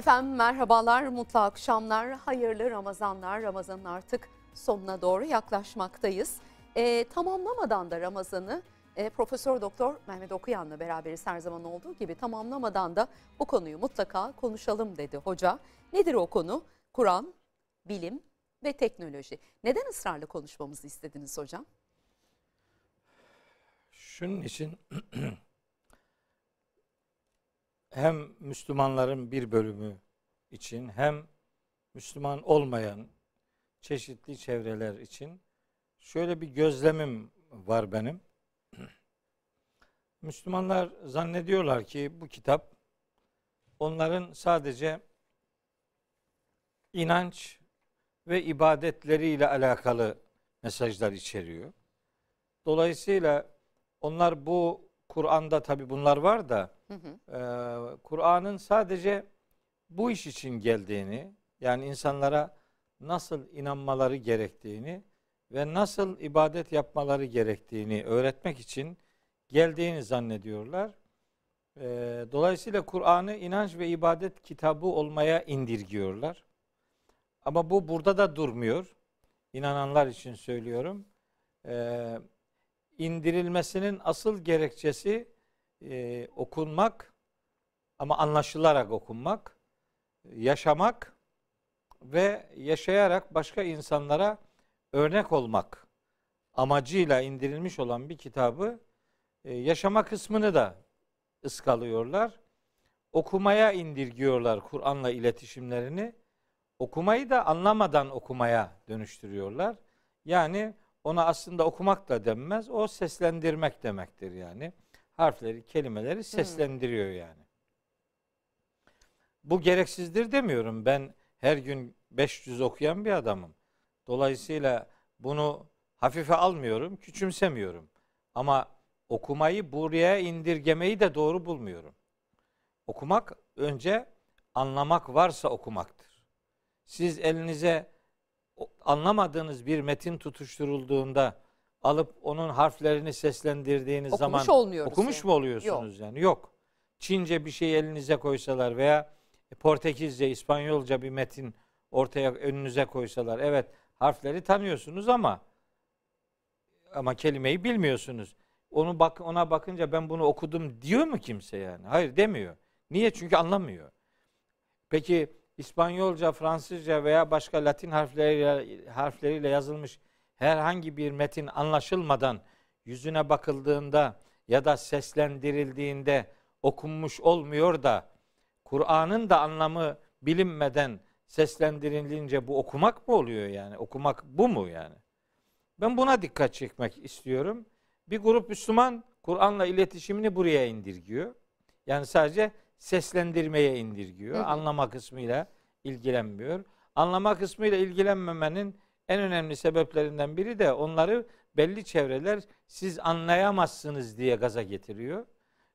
Efendim merhabalar, mutlu akşamlar, hayırlı Ramazanlar. Ramazanın artık sonuna doğru yaklaşmaktayız. E, tamamlamadan da Ramazan'ı e, Profesör Doktor Mehmet Okuyan'la beraberiz her zaman olduğu gibi tamamlamadan da bu konuyu mutlaka konuşalım dedi hoca. Nedir o konu? Kur'an, bilim ve teknoloji. Neden ısrarla konuşmamızı istediniz hocam? Şunun için hem Müslümanların bir bölümü için hem Müslüman olmayan çeşitli çevreler için şöyle bir gözlemim var benim. Müslümanlar zannediyorlar ki bu kitap onların sadece inanç ve ibadetleriyle alakalı mesajlar içeriyor. Dolayısıyla onlar bu Kur'an'da tabi bunlar var da e, Kur'an'ın sadece bu iş için geldiğini yani insanlara nasıl inanmaları gerektiğini ve nasıl ibadet yapmaları gerektiğini öğretmek için geldiğini zannediyorlar. E, dolayısıyla Kur'an'ı inanç ve ibadet kitabı olmaya indirgiyorlar. Ama bu burada da durmuyor. İnananlar için söylüyorum. Ee, indirilmesinin asıl gerekçesi e, okunmak ama anlaşılarak okunmak, yaşamak ve yaşayarak başka insanlara örnek olmak amacıyla indirilmiş olan bir kitabı e, yaşama kısmını da ıskalıyorlar. Okumaya indirgiyorlar Kur'an'la iletişimlerini. Okumayı da anlamadan okumaya dönüştürüyorlar. Yani ona aslında okumak da denmez. O seslendirmek demektir yani. Harfleri, kelimeleri seslendiriyor yani. Bu gereksizdir demiyorum. Ben her gün 500 okuyan bir adamım. Dolayısıyla bunu hafife almıyorum, küçümsemiyorum. Ama okumayı buraya indirgemeyi de doğru bulmuyorum. Okumak önce anlamak varsa okumaktır. Siz elinize anlamadığınız bir metin tutuşturulduğunda alıp onun harflerini seslendirdiğiniz okumuş zaman olmuyoruz okumuş yani. mu oluyorsunuz Yok. yani? Yok. Çince bir şey elinize koysalar veya Portekizce, İspanyolca bir metin ortaya önünüze koysalar evet harfleri tanıyorsunuz ama ama kelimeyi bilmiyorsunuz. Onu bak ona bakınca ben bunu okudum diyor mu kimse yani? Hayır demiyor. Niye? Çünkü anlamıyor. Peki İspanyolca, Fransızca veya başka Latin harfleriyle, harfleriyle yazılmış herhangi bir metin anlaşılmadan yüzüne bakıldığında ya da seslendirildiğinde okunmuş olmuyor da Kur'an'ın da anlamı bilinmeden seslendirilince bu okumak mı oluyor yani? Okumak bu mu yani? Ben buna dikkat çekmek istiyorum. Bir grup Müslüman Kur'an'la iletişimini buraya indirgiyor. Yani sadece seslendirmeye indirgiyor. Hı hı. Anlama kısmıyla ilgilenmiyor. Anlama kısmıyla ilgilenmemenin en önemli sebeplerinden biri de onları belli çevreler siz anlayamazsınız diye gaza getiriyor.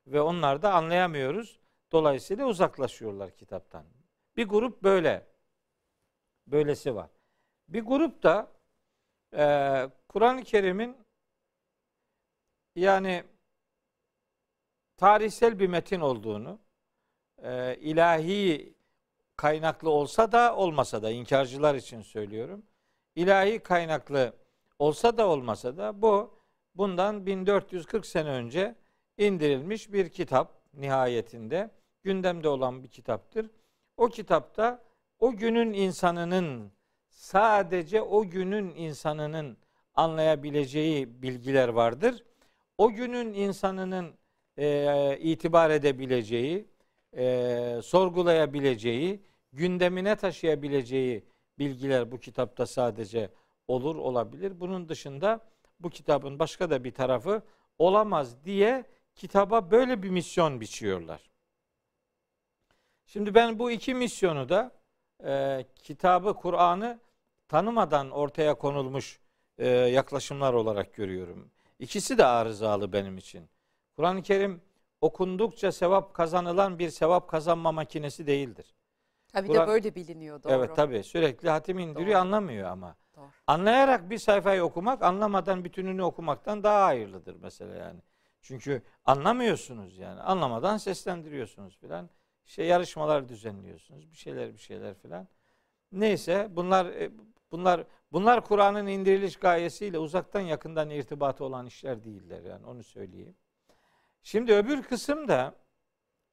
Ve onlar da anlayamıyoruz. Dolayısıyla uzaklaşıyorlar kitaptan. Bir grup böyle. Böylesi var. Bir grup da e, Kur'an-ı Kerim'in yani tarihsel bir metin olduğunu, e, ilahi kaynaklı olsa da olmasa da inkarcılar için söylüyorum. İlahi kaynaklı olsa da olmasa da bu bundan 1440 sene önce indirilmiş bir kitap nihayetinde gündemde olan bir kitaptır. O kitapta o günün insanının sadece o günün insanının anlayabileceği bilgiler vardır. O günün insanının e, itibar edebileceği, e, sorgulayabileceği, gündemine taşıyabileceği bilgiler bu kitapta sadece olur olabilir. Bunun dışında bu kitabın başka da bir tarafı olamaz diye kitaba böyle bir misyon biçiyorlar. Şimdi ben bu iki misyonu da e, kitabı, Kur'an'ı tanımadan ortaya konulmuş e, yaklaşımlar olarak görüyorum. İkisi de arızalı benim için. Kur'an-ı Kerim okundukça sevap kazanılan bir sevap kazanma makinesi değildir. Ha bir de böyle biliniyor doğru. Evet tabi sürekli hatim indiriyor doğru. anlamıyor ama. Doğru. Anlayarak bir sayfayı okumak anlamadan bütününü okumaktan daha hayırlıdır mesela yani. Çünkü anlamıyorsunuz yani. Anlamadan seslendiriyorsunuz filan. İşte yarışmalar düzenliyorsunuz. Bir şeyler bir şeyler filan. Neyse bunlar e, bunlar bunlar Kur'an'ın indiriliş gayesiyle uzaktan yakından irtibatı olan işler değiller yani onu söyleyeyim. Şimdi öbür kısım da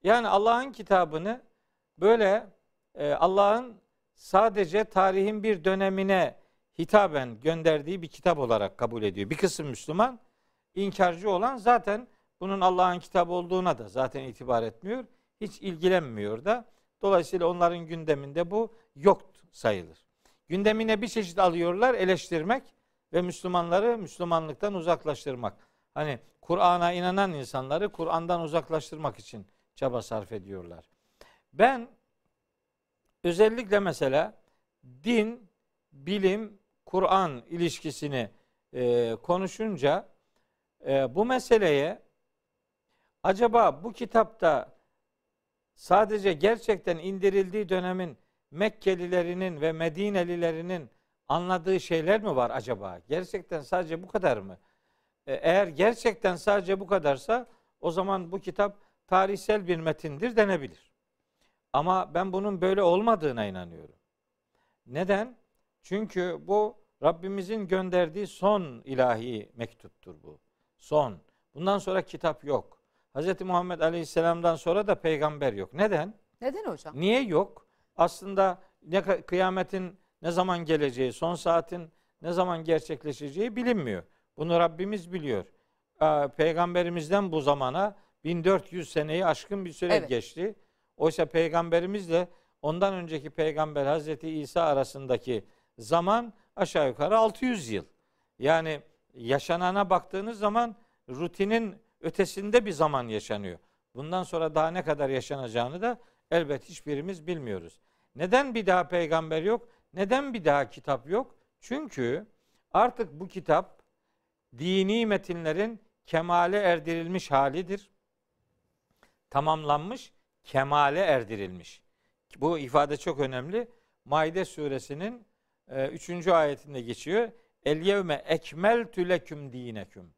yani Allah'ın kitabını böyle Allah'ın sadece tarihin bir dönemine hitaben gönderdiği bir kitap olarak kabul ediyor. Bir kısım Müslüman inkarcı olan zaten bunun Allah'ın kitabı olduğuna da zaten itibar etmiyor. Hiç ilgilenmiyor da. Dolayısıyla onların gündeminde bu yok sayılır. Gündemine bir çeşit alıyorlar eleştirmek ve Müslümanları Müslümanlıktan uzaklaştırmak. Hani Kur'an'a inanan insanları Kur'an'dan uzaklaştırmak için çaba sarf ediyorlar. Ben özellikle mesela din, bilim, Kur'an ilişkisini e, konuşunca e, bu meseleye acaba bu kitapta sadece gerçekten indirildiği dönemin Mekkelilerinin ve Medinelilerinin anladığı şeyler mi var acaba? Gerçekten sadece bu kadar mı? E, eğer gerçekten sadece bu kadarsa o zaman bu kitap tarihsel bir metindir denebilir. Ama ben bunun böyle olmadığına inanıyorum. Neden? Çünkü bu Rabbimizin gönderdiği son ilahi mektuptur bu. Son. Bundan sonra kitap yok. Hz. Muhammed Aleyhisselam'dan sonra da peygamber yok. Neden? Neden hocam? Niye yok? Aslında ne kıyametin ne zaman geleceği, son saatin ne zaman gerçekleşeceği bilinmiyor. Bunu Rabbimiz biliyor. Peygamberimizden bu zamana 1400 seneyi aşkın bir süre evet. geçti. Oysa peygamberimizle ondan önceki peygamber Hazreti İsa arasındaki zaman aşağı yukarı 600 yıl. Yani yaşanana baktığınız zaman rutinin ötesinde bir zaman yaşanıyor. Bundan sonra daha ne kadar yaşanacağını da elbet hiçbirimiz bilmiyoruz. Neden bir daha peygamber yok? Neden bir daha kitap yok? Çünkü artık bu kitap dini metinlerin kemale erdirilmiş halidir. Tamamlanmış, kemale erdirilmiş. Bu ifade çok önemli. Maide suresinin 3. E, ayetinde geçiyor. El yevme ekmeltü leküm dineküm.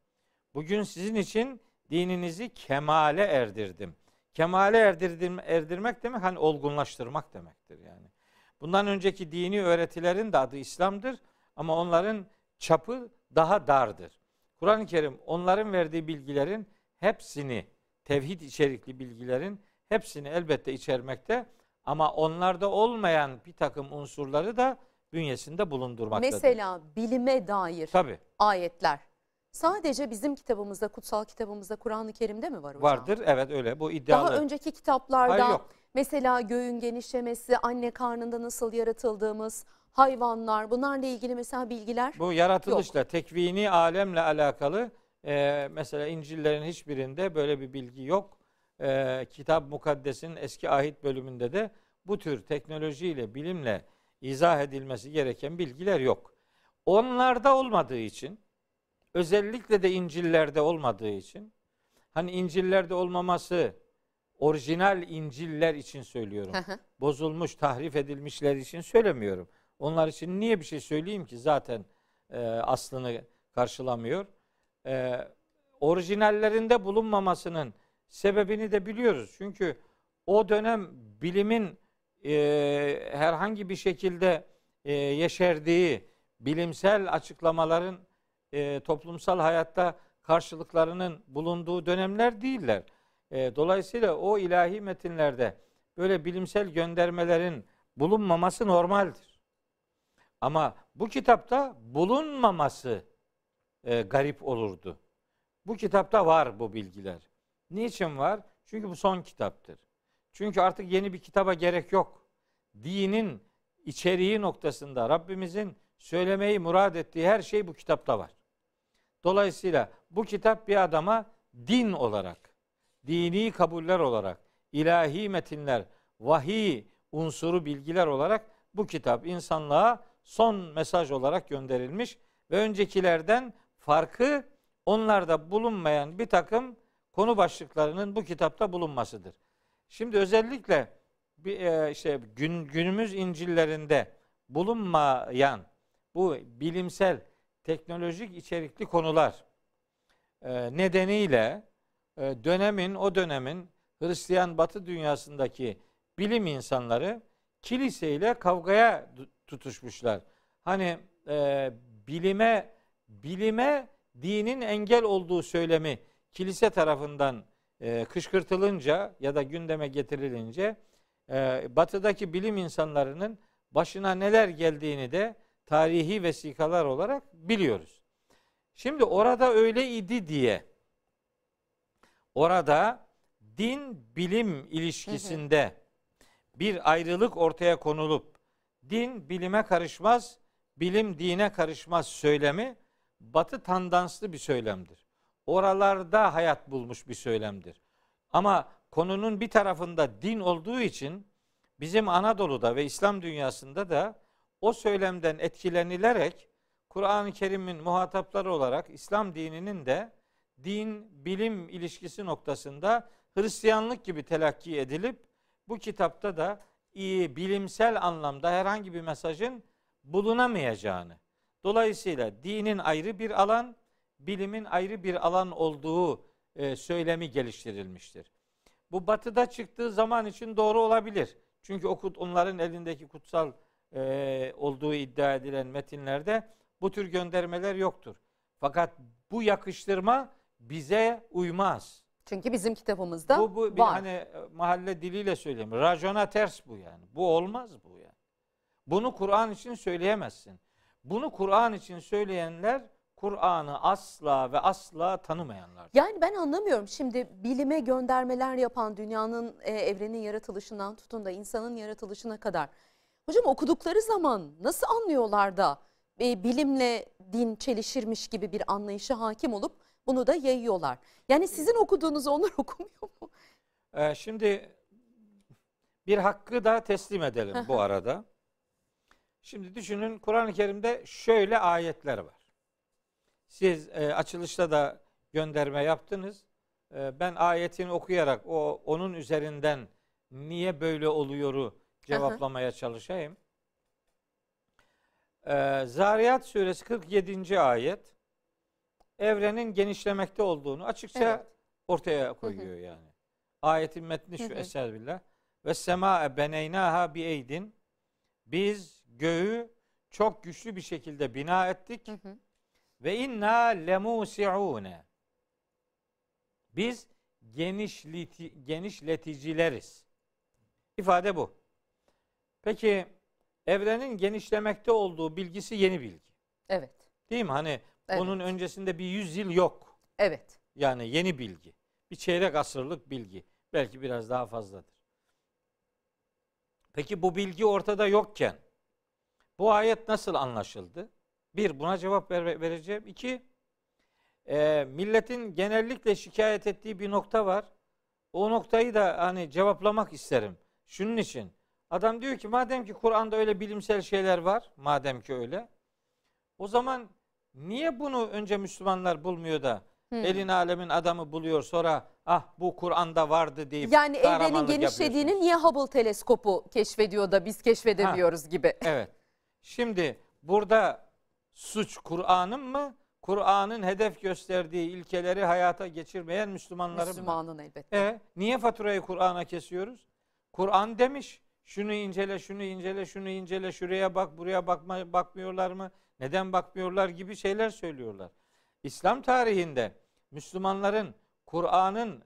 Bugün sizin için dininizi kemale erdirdim. Kemale erdirdim, erdirmek demek hani olgunlaştırmak demektir yani. Bundan önceki dini öğretilerin de adı İslam'dır ama onların çapı daha dardır. Kur'an-ı Kerim onların verdiği bilgilerin hepsini, tevhid içerikli bilgilerin hepsini elbette içermekte ama onlarda olmayan bir takım unsurları da bünyesinde bulundurmaktadır. Mesela bilime dair Tabii. ayetler sadece bizim kitabımızda, kutsal kitabımızda Kur'an-ı Kerim'de mi var hocam? Vardır evet öyle bu iddialı. Daha önceki kitaplarda Hayır, yok. mesela göğün genişlemesi, anne karnında nasıl yaratıldığımız, hayvanlar bunlarla ilgili mesela bilgiler Bu yaratılışla, yok. tekvini alemle alakalı e, mesela İncil'lerin hiçbirinde böyle bir bilgi yok. E, Kitap Mukaddes'in eski ahit bölümünde de bu tür teknolojiyle, bilimle izah edilmesi gereken bilgiler yok. Onlarda olmadığı için özellikle de İncil'lerde olmadığı için hani İncil'lerde olmaması orijinal İncil'ler için söylüyorum. Bozulmuş, tahrif edilmişler için söylemiyorum. Onlar için niye bir şey söyleyeyim ki zaten e, aslını karşılamıyor. E, orijinallerinde bulunmamasının sebebini de biliyoruz. Çünkü o dönem bilimin e, herhangi bir şekilde e, yeşerdiği bilimsel açıklamaların e, toplumsal hayatta karşılıklarının bulunduğu dönemler değiller. E, dolayısıyla o ilahi metinlerde böyle bilimsel göndermelerin bulunmaması normaldir. Ama bu kitapta bulunmaması e, garip olurdu. Bu kitapta var bu bilgiler. Niçin var? Çünkü bu son kitaptır. Çünkü artık yeni bir kitaba gerek yok. Dinin içeriği noktasında Rabbimizin söylemeyi murad ettiği her şey bu kitapta var. Dolayısıyla bu kitap bir adama din olarak, dini kabuller olarak, ilahi metinler, vahiy unsuru bilgiler olarak bu kitap insanlığa son mesaj olarak gönderilmiş ve öncekilerden farkı onlarda bulunmayan bir takım konu başlıklarının bu kitapta bulunmasıdır. Şimdi özellikle bir, e, işte gün, günümüz İncil'lerinde bulunmayan bu bilimsel teknolojik içerikli konular e, nedeniyle e, dönemin o dönemin Hristiyan Batı dünyasındaki bilim insanları kiliseyle kavgaya tutuşmuşlar. Hani e, bilime bilime dinin engel olduğu söylemi kilise tarafından e, kışkırtılınca ya da gündeme getirilince e, batıdaki bilim insanlarının başına neler geldiğini de tarihi vesikalar olarak biliyoruz. Şimdi orada öyle idi diye orada din bilim ilişkisinde bir ayrılık ortaya konulup din bilime karışmaz, bilim dine karışmaz söylemi batı tandanslı bir söylemdir. Oralarda hayat bulmuş bir söylemdir. Ama konunun bir tarafında din olduğu için bizim Anadolu'da ve İslam dünyasında da o söylemden etkilenilerek Kur'an-ı Kerim'in muhatapları olarak İslam dininin de din bilim ilişkisi noktasında Hristiyanlık gibi telakki edilip bu kitapta da iyi bilimsel anlamda herhangi bir mesajın bulunamayacağını. Dolayısıyla dinin ayrı bir alan, bilimin ayrı bir alan olduğu e, söylemi geliştirilmiştir. Bu batıda çıktığı zaman için doğru olabilir. Çünkü okut onların elindeki kutsal e, olduğu iddia edilen metinlerde bu tür göndermeler yoktur. Fakat bu yakıştırma bize uymaz. Çünkü bizim kitabımızda bu, bu bir var. hani e, mahalle diliyle söyleyeyim. Racona ters bu yani. Bu olmaz bu yani. Bunu Kur'an için söyleyemezsin. Bunu Kur'an için söyleyenler Kur'an'ı asla ve asla tanımayanlar. Yani ben anlamıyorum şimdi bilime göndermeler yapan dünyanın e, evrenin yaratılışından tutun da insanın yaratılışına kadar. Hocam okudukları zaman nasıl anlıyorlar da e, bilimle din çelişirmiş gibi bir anlayışa hakim olup bunu da yayıyorlar. Yani sizin okuduğunuzu onlar okumuyor mu? Ee, şimdi bir hakkı da teslim edelim bu arada. Şimdi düşünün Kur'an-ı Kerim'de şöyle ayetler var. Siz e, açılışta da gönderme yaptınız. E, ben ayetini okuyarak o onun üzerinden niye böyle oluyoru cevaplamaya çalışayım. E, Zariyat suresi 47. ayet evrenin genişlemekte olduğunu açıkça evet. ortaya koyuyor yani. Ayetin metni şu eser billah. Ve sema beneynaha bi eydin. Biz göğü çok güçlü bir şekilde bina ettik. Hı hı. Ve inna lemusiune. Biz genişleti, genişleticileriz. İfade bu. Peki evrenin genişlemekte olduğu bilgisi yeni bilgi. Evet. Değil mi? Hani evet. onun öncesinde bir yüz yıl yok. Evet. Yani yeni bilgi. Bir çeyrek asırlık bilgi. Belki biraz daha fazladır. Peki bu bilgi ortada yokken bu ayet nasıl anlaşıldı? Bir, buna cevap ver, vereceğim. İki, e, milletin genellikle şikayet ettiği bir nokta var. O noktayı da hani cevaplamak isterim. Şunun için. Adam diyor ki madem ki Kur'an'da öyle bilimsel şeyler var, madem ki öyle. O zaman niye bunu önce Müslümanlar bulmuyor da hmm. elin alemin adamı buluyor sonra ah bu Kur'an'da vardı deyip Yani evrenin genişlediğini niye Hubble teleskopu keşfediyor da biz keşfedemiyoruz ha, gibi. Evet. Şimdi burada suç Kur'an'ın mı? Kur'an'ın hedef gösterdiği ilkeleri hayata geçirmeyen Müslümanların Müslümanın mı? elbette. E, niye faturayı Kur'an'a kesiyoruz? Kur'an demiş. Şunu incele, şunu incele, şunu incele, şuraya bak, buraya bakma, bakmıyorlar mı? Neden bakmıyorlar gibi şeyler söylüyorlar. İslam tarihinde Müslümanların Kur'an'ın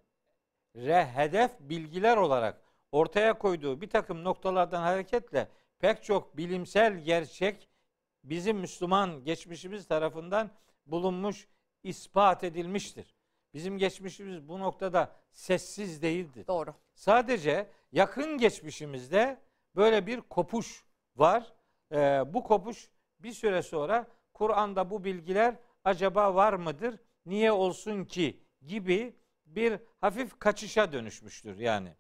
hedef bilgiler olarak ortaya koyduğu bir takım noktalardan hareketle pek çok bilimsel gerçek bizim Müslüman geçmişimiz tarafından bulunmuş, ispat edilmiştir. Bizim geçmişimiz bu noktada sessiz değildir. Doğru. Sadece yakın geçmişimizde böyle bir kopuş var. Ee, bu kopuş bir süre sonra Kur'an'da bu bilgiler acaba var mıdır? Niye olsun ki gibi bir hafif kaçışa dönüşmüştür yani.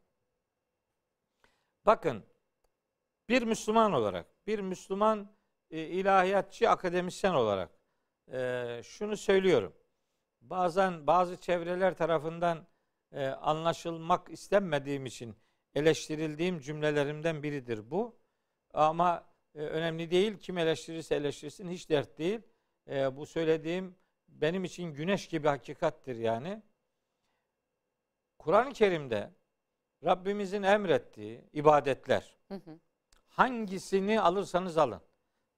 Bakın bir Müslüman olarak, bir Müslüman e, ilahiyatçı akademisyen olarak e, şunu söylüyorum. Bazen bazı çevreler tarafından e, anlaşılmak istenmediğim için eleştirildiğim cümlelerimden biridir bu. Ama e, önemli değil. Kim eleştirirse eleştirsin hiç dert değil. E, bu söylediğim benim için güneş gibi hakikattir yani. Kur'an-ı Kerim'de Rabbimizin emrettiği ibadetler Hı hı. hangisini alırsanız alın.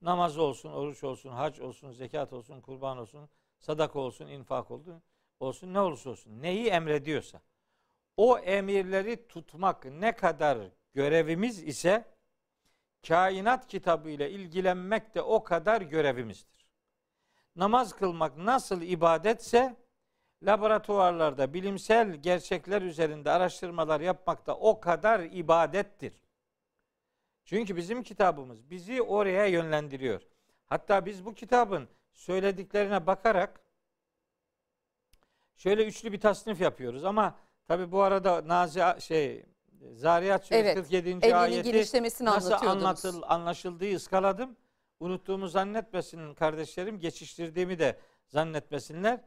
Namaz olsun, oruç olsun, hac olsun, zekat olsun, kurban olsun, sadaka olsun, infak olsun, olsun ne olursa olsun. Neyi emrediyorsa. O emirleri tutmak ne kadar görevimiz ise kainat kitabı ile ilgilenmek de o kadar görevimizdir. Namaz kılmak nasıl ibadetse laboratuvarlarda bilimsel gerçekler üzerinde araştırmalar yapmak da o kadar ibadettir. Çünkü bizim kitabımız bizi oraya yönlendiriyor. Hatta biz bu kitabın söylediklerine bakarak şöyle üçlü bir tasnif yapıyoruz ama tabi bu arada Nazi şey Zariyat Suresi Evet, 47. Evliliğin ayeti nasıl anlatıl, anlaşıldığı ıskaladım. Unuttuğumu zannetmesin kardeşlerim. Geçiştirdiğimi de zannetmesinler.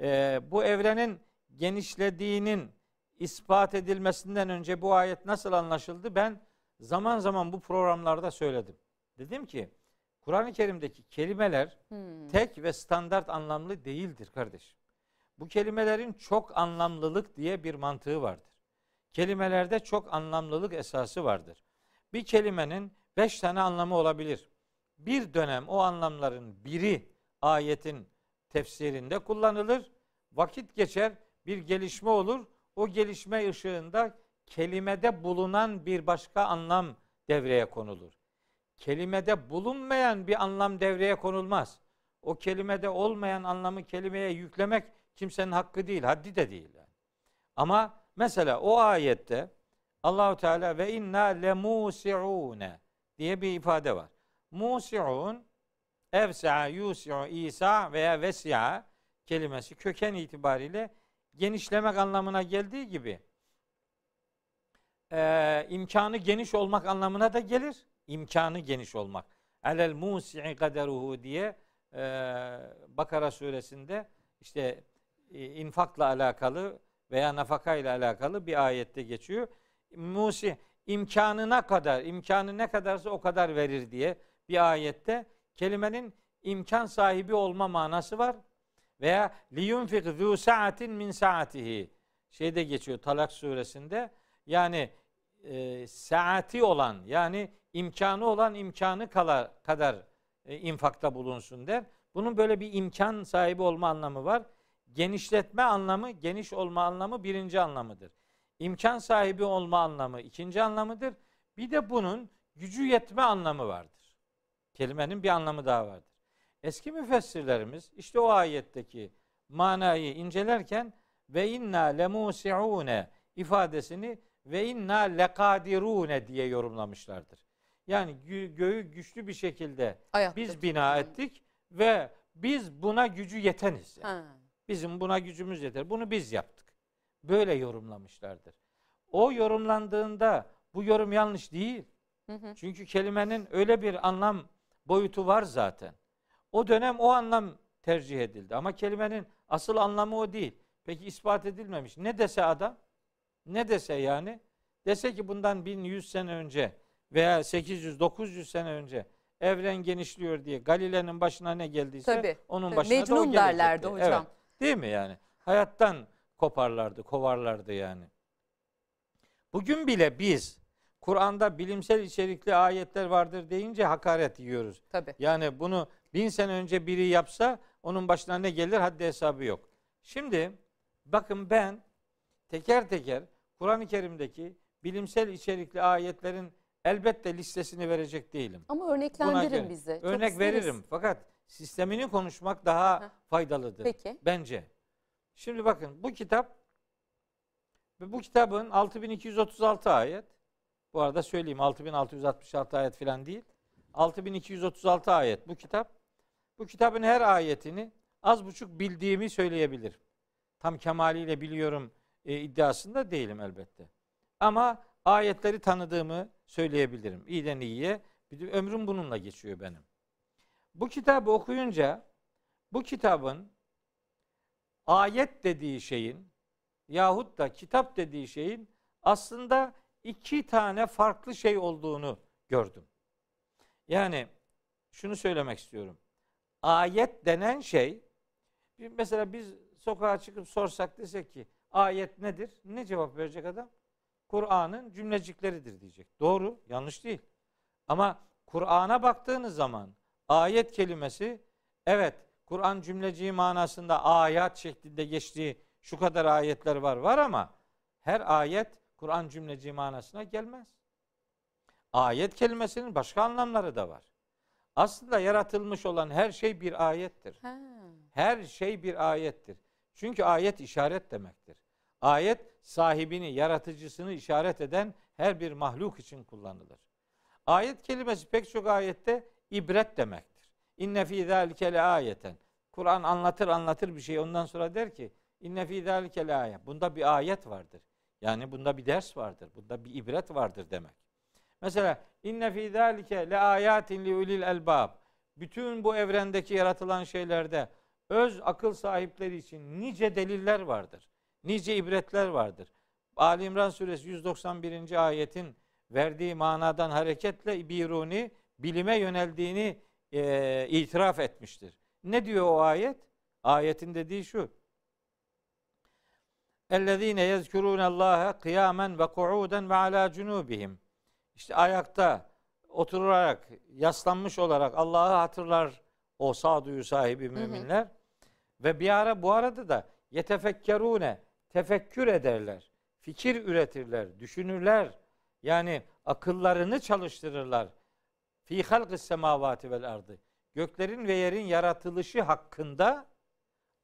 Ee, bu evrenin genişlediğinin ispat edilmesinden önce bu ayet nasıl anlaşıldı? Ben zaman zaman bu programlarda söyledim. Dedim ki Kur'an-ı Kerim'deki kelimeler Hmm. tek ve standart anlamlı değildir kardeşim. Bu kelimelerin çok anlamlılık diye bir mantığı vardır. Kelimelerde çok anlamlılık esası vardır. Bir kelimenin beş tane anlamı olabilir. Bir dönem o anlamların biri ayetin tefsirinde kullanılır. Vakit geçer, bir gelişme olur. O gelişme ışığında kelimede bulunan bir başka anlam devreye konulur. Kelimede bulunmayan bir anlam devreye konulmaz. O kelimede olmayan anlamı kelimeye yüklemek kimsenin hakkı değil, haddi de değil. Ama mesela o ayette Allahu Teala ve inna lemusiune diye bir ifade var. Musiun evsa yusiu İsa veya vesi'a kelimesi köken itibariyle genişlemek anlamına geldiği gibi e, imkanı geniş olmak anlamına da gelir. İmkanı geniş olmak. Alel musi'i kaderuhu diye e, Bakara suresinde işte e, infakla alakalı veya nafaka ile alakalı bir ayette geçiyor. Musi imkanına kadar, imkanı ne kadarsa o kadar verir diye bir ayette kelimenin imkan sahibi olma manası var. Veya liyunfik zu saatin min saatihi şeyde geçiyor Talak suresinde. Yani e, saati olan yani imkanı olan imkanı kadar, kadar e, infakta bulunsun der. Bunun böyle bir imkan sahibi olma anlamı var. Genişletme anlamı, geniş olma anlamı birinci anlamıdır. İmkan sahibi olma anlamı ikinci anlamıdır. Bir de bunun gücü yetme anlamı vardır. Kelimenin bir anlamı daha vardır. Eski müfessirlerimiz işte o ayetteki manayı incelerken ve inna lemusiune ifadesini ve inna lekadirune diye yorumlamışlardır. Yani gö- göğü güçlü bir şekilde Ayakta biz bina ettik ve biz buna gücü yeteniz. Yani. Ha. Bizim buna gücümüz yeter. Bunu biz yaptık. Böyle yorumlamışlardır. O yorumlandığında bu yorum yanlış değil. Hı hı. Çünkü kelimenin öyle bir anlam boyutu var zaten. O dönem o anlam tercih edildi. Ama kelimenin asıl anlamı o değil. Peki ispat edilmemiş. Ne dese adam? Ne dese yani? Dese ki bundan 1100 sene önce veya 800-900 sene önce evren genişliyor diye Galile'nin başına ne geldiyse Tabii. onun Tabii. başına da o Mecnun derlerdi hocam. Evet. Değil mi yani? Hayattan koparlardı, kovarlardı yani. Bugün bile biz Kur'an'da bilimsel içerikli ayetler vardır deyince hakaret yiyoruz. Tabii. Yani bunu bin sene önce biri yapsa onun başına ne gelir haddi hesabı yok. Şimdi bakın ben teker teker Kur'an-ı Kerim'deki bilimsel içerikli ayetlerin elbette listesini verecek değilim. Ama örneklendirin bizi. Çok Örnek isteriz. veririm fakat sistemini konuşmak daha Heh. faydalıdır Peki. bence. Şimdi bakın bu kitap ve bu kitabın 6236 ayet. Bu arada söyleyeyim 6666 ayet falan değil. 6236 ayet bu kitap. Bu kitabın her ayetini az buçuk bildiğimi söyleyebilirim. Tam kemaliyle biliyorum e, iddiasında değilim elbette. Ama ayetleri tanıdığımı söyleyebilirim. İyiden iyiye. De ömrüm bununla geçiyor benim. Bu kitabı okuyunca bu kitabın ayet dediği şeyin yahut da kitap dediği şeyin aslında iki tane farklı şey olduğunu gördüm. Yani şunu söylemek istiyorum. Ayet denen şey mesela biz sokağa çıkıp sorsak desek ki ayet nedir? Ne cevap verecek adam? Kur'an'ın cümlecikleridir diyecek. Doğru, yanlış değil. Ama Kur'an'a baktığınız zaman ayet kelimesi evet Kur'an cümleciği manasında ayet şeklinde geçtiği şu kadar ayetler var var ama her ayet Kur'an cümleciği manasına gelmez. Ayet kelimesinin başka anlamları da var. Aslında yaratılmış olan her şey bir ayettir. Ha. Her şey bir ayettir. Çünkü ayet işaret demektir. Ayet sahibini, yaratıcısını işaret eden her bir mahluk için kullanılır. Ayet kelimesi pek çok ayette ibret demektir. İnne fî zâlike ayeten. Kur'an anlatır anlatır bir şey ondan sonra der ki inne fî zâlike ayet. Bunda bir ayet vardır. Yani bunda bir ders vardır. Bunda bir ibret vardır demek. Mesela inne fî zâlike le ayatin li ulil elbab. Bütün bu evrendeki yaratılan şeylerde öz akıl sahipleri için nice deliller vardır nice ibretler vardır. Ali İmran suresi 191. ayetin verdiği manadan hareketle Biruni bilime yöneldiğini e, itiraf etmiştir. Ne diyor o ayet? Ayetin dediği şu. Ellezine yezkurunallaha kıyamen ve kuuden ve ala. İşte ayakta oturarak, yaslanmış olarak Allah'ı hatırlar o sağduyu sahibi müminler. Hı hı. Ve bir ara bu arada da yetefekkerune tefekkür ederler. Fikir üretirler, düşünürler. Yani akıllarını çalıştırırlar. Fi halqis semavati vel ardı. Göklerin ve yerin yaratılışı hakkında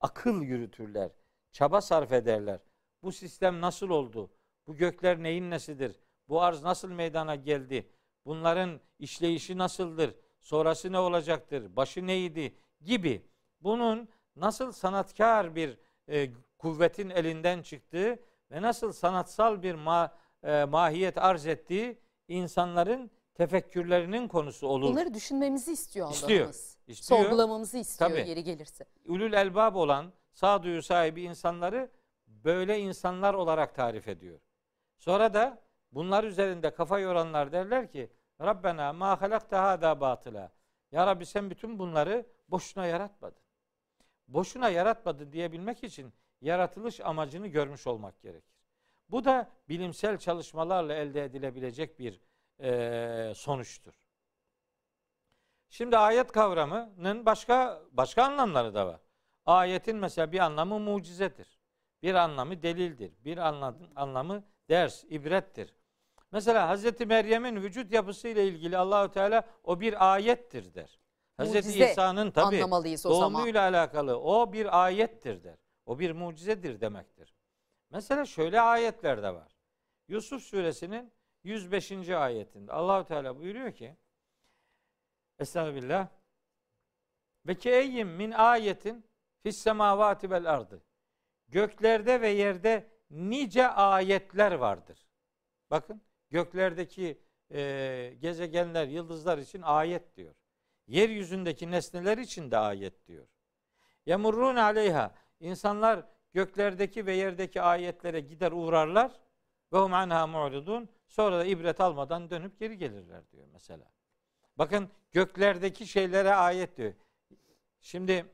akıl yürütürler. Çaba sarf ederler. Bu sistem nasıl oldu? Bu gökler neyin nesidir? Bu arz nasıl meydana geldi? Bunların işleyişi nasıldır? Sonrası ne olacaktır? Başı neydi? Gibi. Bunun nasıl sanatkar bir e, kuvvetin elinden çıktığı ve nasıl sanatsal bir ma, e, mahiyet arz ettiği insanların tefekkürlerinin konusu olur. Bunları düşünmemizi istiyor Allah'ımız. İstiyor. istiyor. Sorgulamamızı istiyor Tabii. yeri gelirse. Ulul elbab olan sağduyu sahibi insanları böyle insanlar olarak tarif ediyor. Sonra da bunlar üzerinde kafa yoranlar derler ki Rabbena ma halakte hada batıla. Ya Rabbi sen bütün bunları boşuna yaratmadın. Boşuna yaratmadın diyebilmek için yaratılış amacını görmüş olmak gerekir. Bu da bilimsel çalışmalarla elde edilebilecek bir e, sonuçtur. Şimdi ayet kavramının başka başka anlamları da var. Ayetin mesela bir anlamı mucizedir. Bir anlamı delildir. Bir anlamı ders, ibrettir. Mesela Hazreti Meryem'in vücut yapısı ile ilgili Allahü Teala o bir ayettir der. Hazreti İsa'nın tabi doğumuyla alakalı o bir ayettir der. O bir mucizedir demektir. Mesela şöyle ayetler de var. Yusuf suresinin 105. ayetinde Allahü Teala buyuruyor ki Estağfirullah ve keyyim min ayetin fis semavati vel ardı. Göklerde ve yerde nice ayetler vardır. Bakın göklerdeki e, gezegenler, yıldızlar için ayet diyor. Yeryüzündeki nesneler için de ayet diyor. Yamurrun aleyha. İnsanlar göklerdeki ve yerdeki ayetlere gider uğrarlar. Ve hum anha mu'ridun. Sonra da ibret almadan dönüp geri gelirler diyor mesela. Bakın göklerdeki şeylere ayet diyor. Şimdi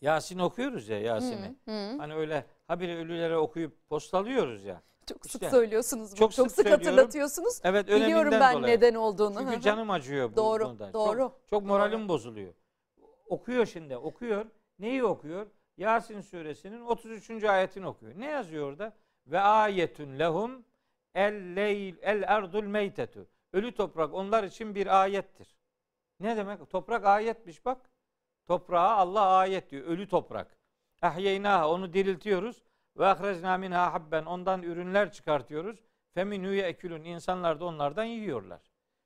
Yasin okuyoruz ya Yasin'i. Hani öyle habire ölülere okuyup postalıyoruz ya. Çok işte, sık söylüyorsunuz bunu. Çok, çok sık, sık hatırlatıyorsunuz. Evet, Biliyorum ben dolayı. neden olduğunu. Çünkü canım acıyor bu doğru, konuda. Doğru. Çok, çok moralim doğru. bozuluyor. Okuyor şimdi, okuyor. Neyi okuyor? Yasin suresinin 33. ayetini okuyor. Ne yazıyor orada? Ve ayetun lehum el leyl el erdul meytetu. Ölü toprak onlar için bir ayettir. Ne demek? Toprak ayetmiş bak. Toprağa Allah ayet diyor. Ölü toprak. Ahyeynaha onu diriltiyoruz. Ve ahrecna minha habben ondan ürünler çıkartıyoruz. Feminü ekülün insanlar da onlardan yiyorlar.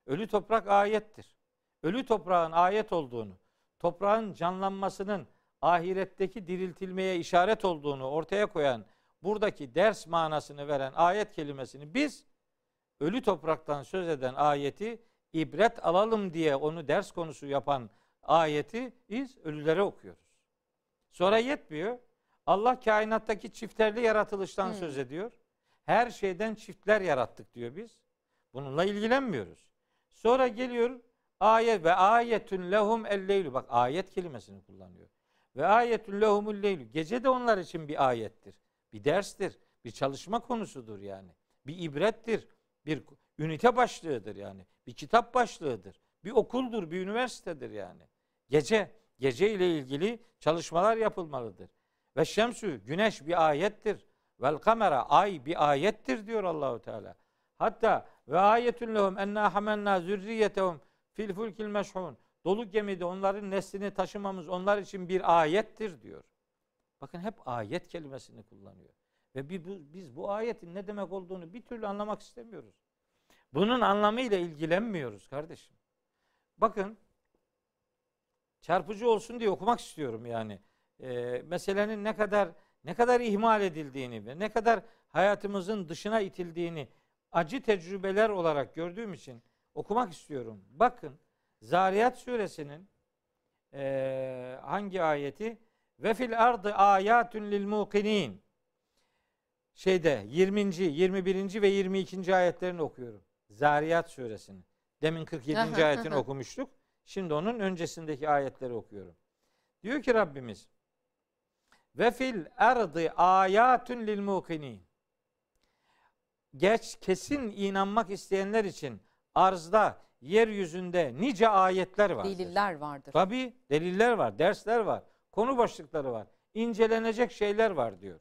Ölü toprak ayettir. Ölü toprağın ayet olduğunu, toprağın canlanmasının ahiretteki diriltilmeye işaret olduğunu ortaya koyan buradaki ders manasını veren ayet kelimesini biz ölü topraktan söz eden ayeti ibret alalım diye onu ders konusu yapan ayeti biz ölülere okuyoruz. Sonra yetmiyor. Allah kainattaki çiftlerli yaratılıştan hmm. söz ediyor. Her şeyden çiftler yarattık diyor biz. Bununla ilgilenmiyoruz. Sonra geliyor ayet ve ayetün lehum elleylu. Bak ayet kelimesini kullanıyor. Ve ayetün lehumul leylu. Gece de onlar için bir ayettir. Bir derstir. Bir çalışma konusudur yani. Bir ibrettir. Bir ünite başlığıdır yani. Bir kitap başlığıdır. Bir okuldur, bir üniversitedir yani. Gece, gece ile ilgili çalışmalar yapılmalıdır. Ve şemsü, güneş bir ayettir. Vel kamera, ay bir ayettir diyor Allahu Teala. Hatta ve ayetun lehum enna hamenna zürriyetehum fil fulkil meşhun. Dolu gemide onların neslini taşımamız onlar için bir ayettir diyor. Bakın hep ayet kelimesini kullanıyor. Ve biz bu ayetin ne demek olduğunu bir türlü anlamak istemiyoruz. Bunun anlamıyla ilgilenmiyoruz kardeşim. Bakın çarpıcı olsun diye okumak istiyorum yani. E, meselenin ne kadar ne kadar ihmal edildiğini ve ne kadar hayatımızın dışına itildiğini acı tecrübeler olarak gördüğüm için okumak istiyorum. Bakın Zariyat suresinin e, hangi ayeti? Ve fil ardı ayatun lil mukinin. Şeyde 20. 21. ve 22. ayetlerini okuyorum. Zariyat suresini. Demin 47. ayetini okumuştuk. Şimdi onun öncesindeki ayetleri okuyorum. Diyor ki Rabbimiz ve fil ardı ayatun lil mukinin. Geç kesin inanmak isteyenler için arzda, yeryüzünde nice ayetler var. Deliller vardır. Tabi deliller var, dersler var, konu başlıkları var, incelenecek şeyler var diyor.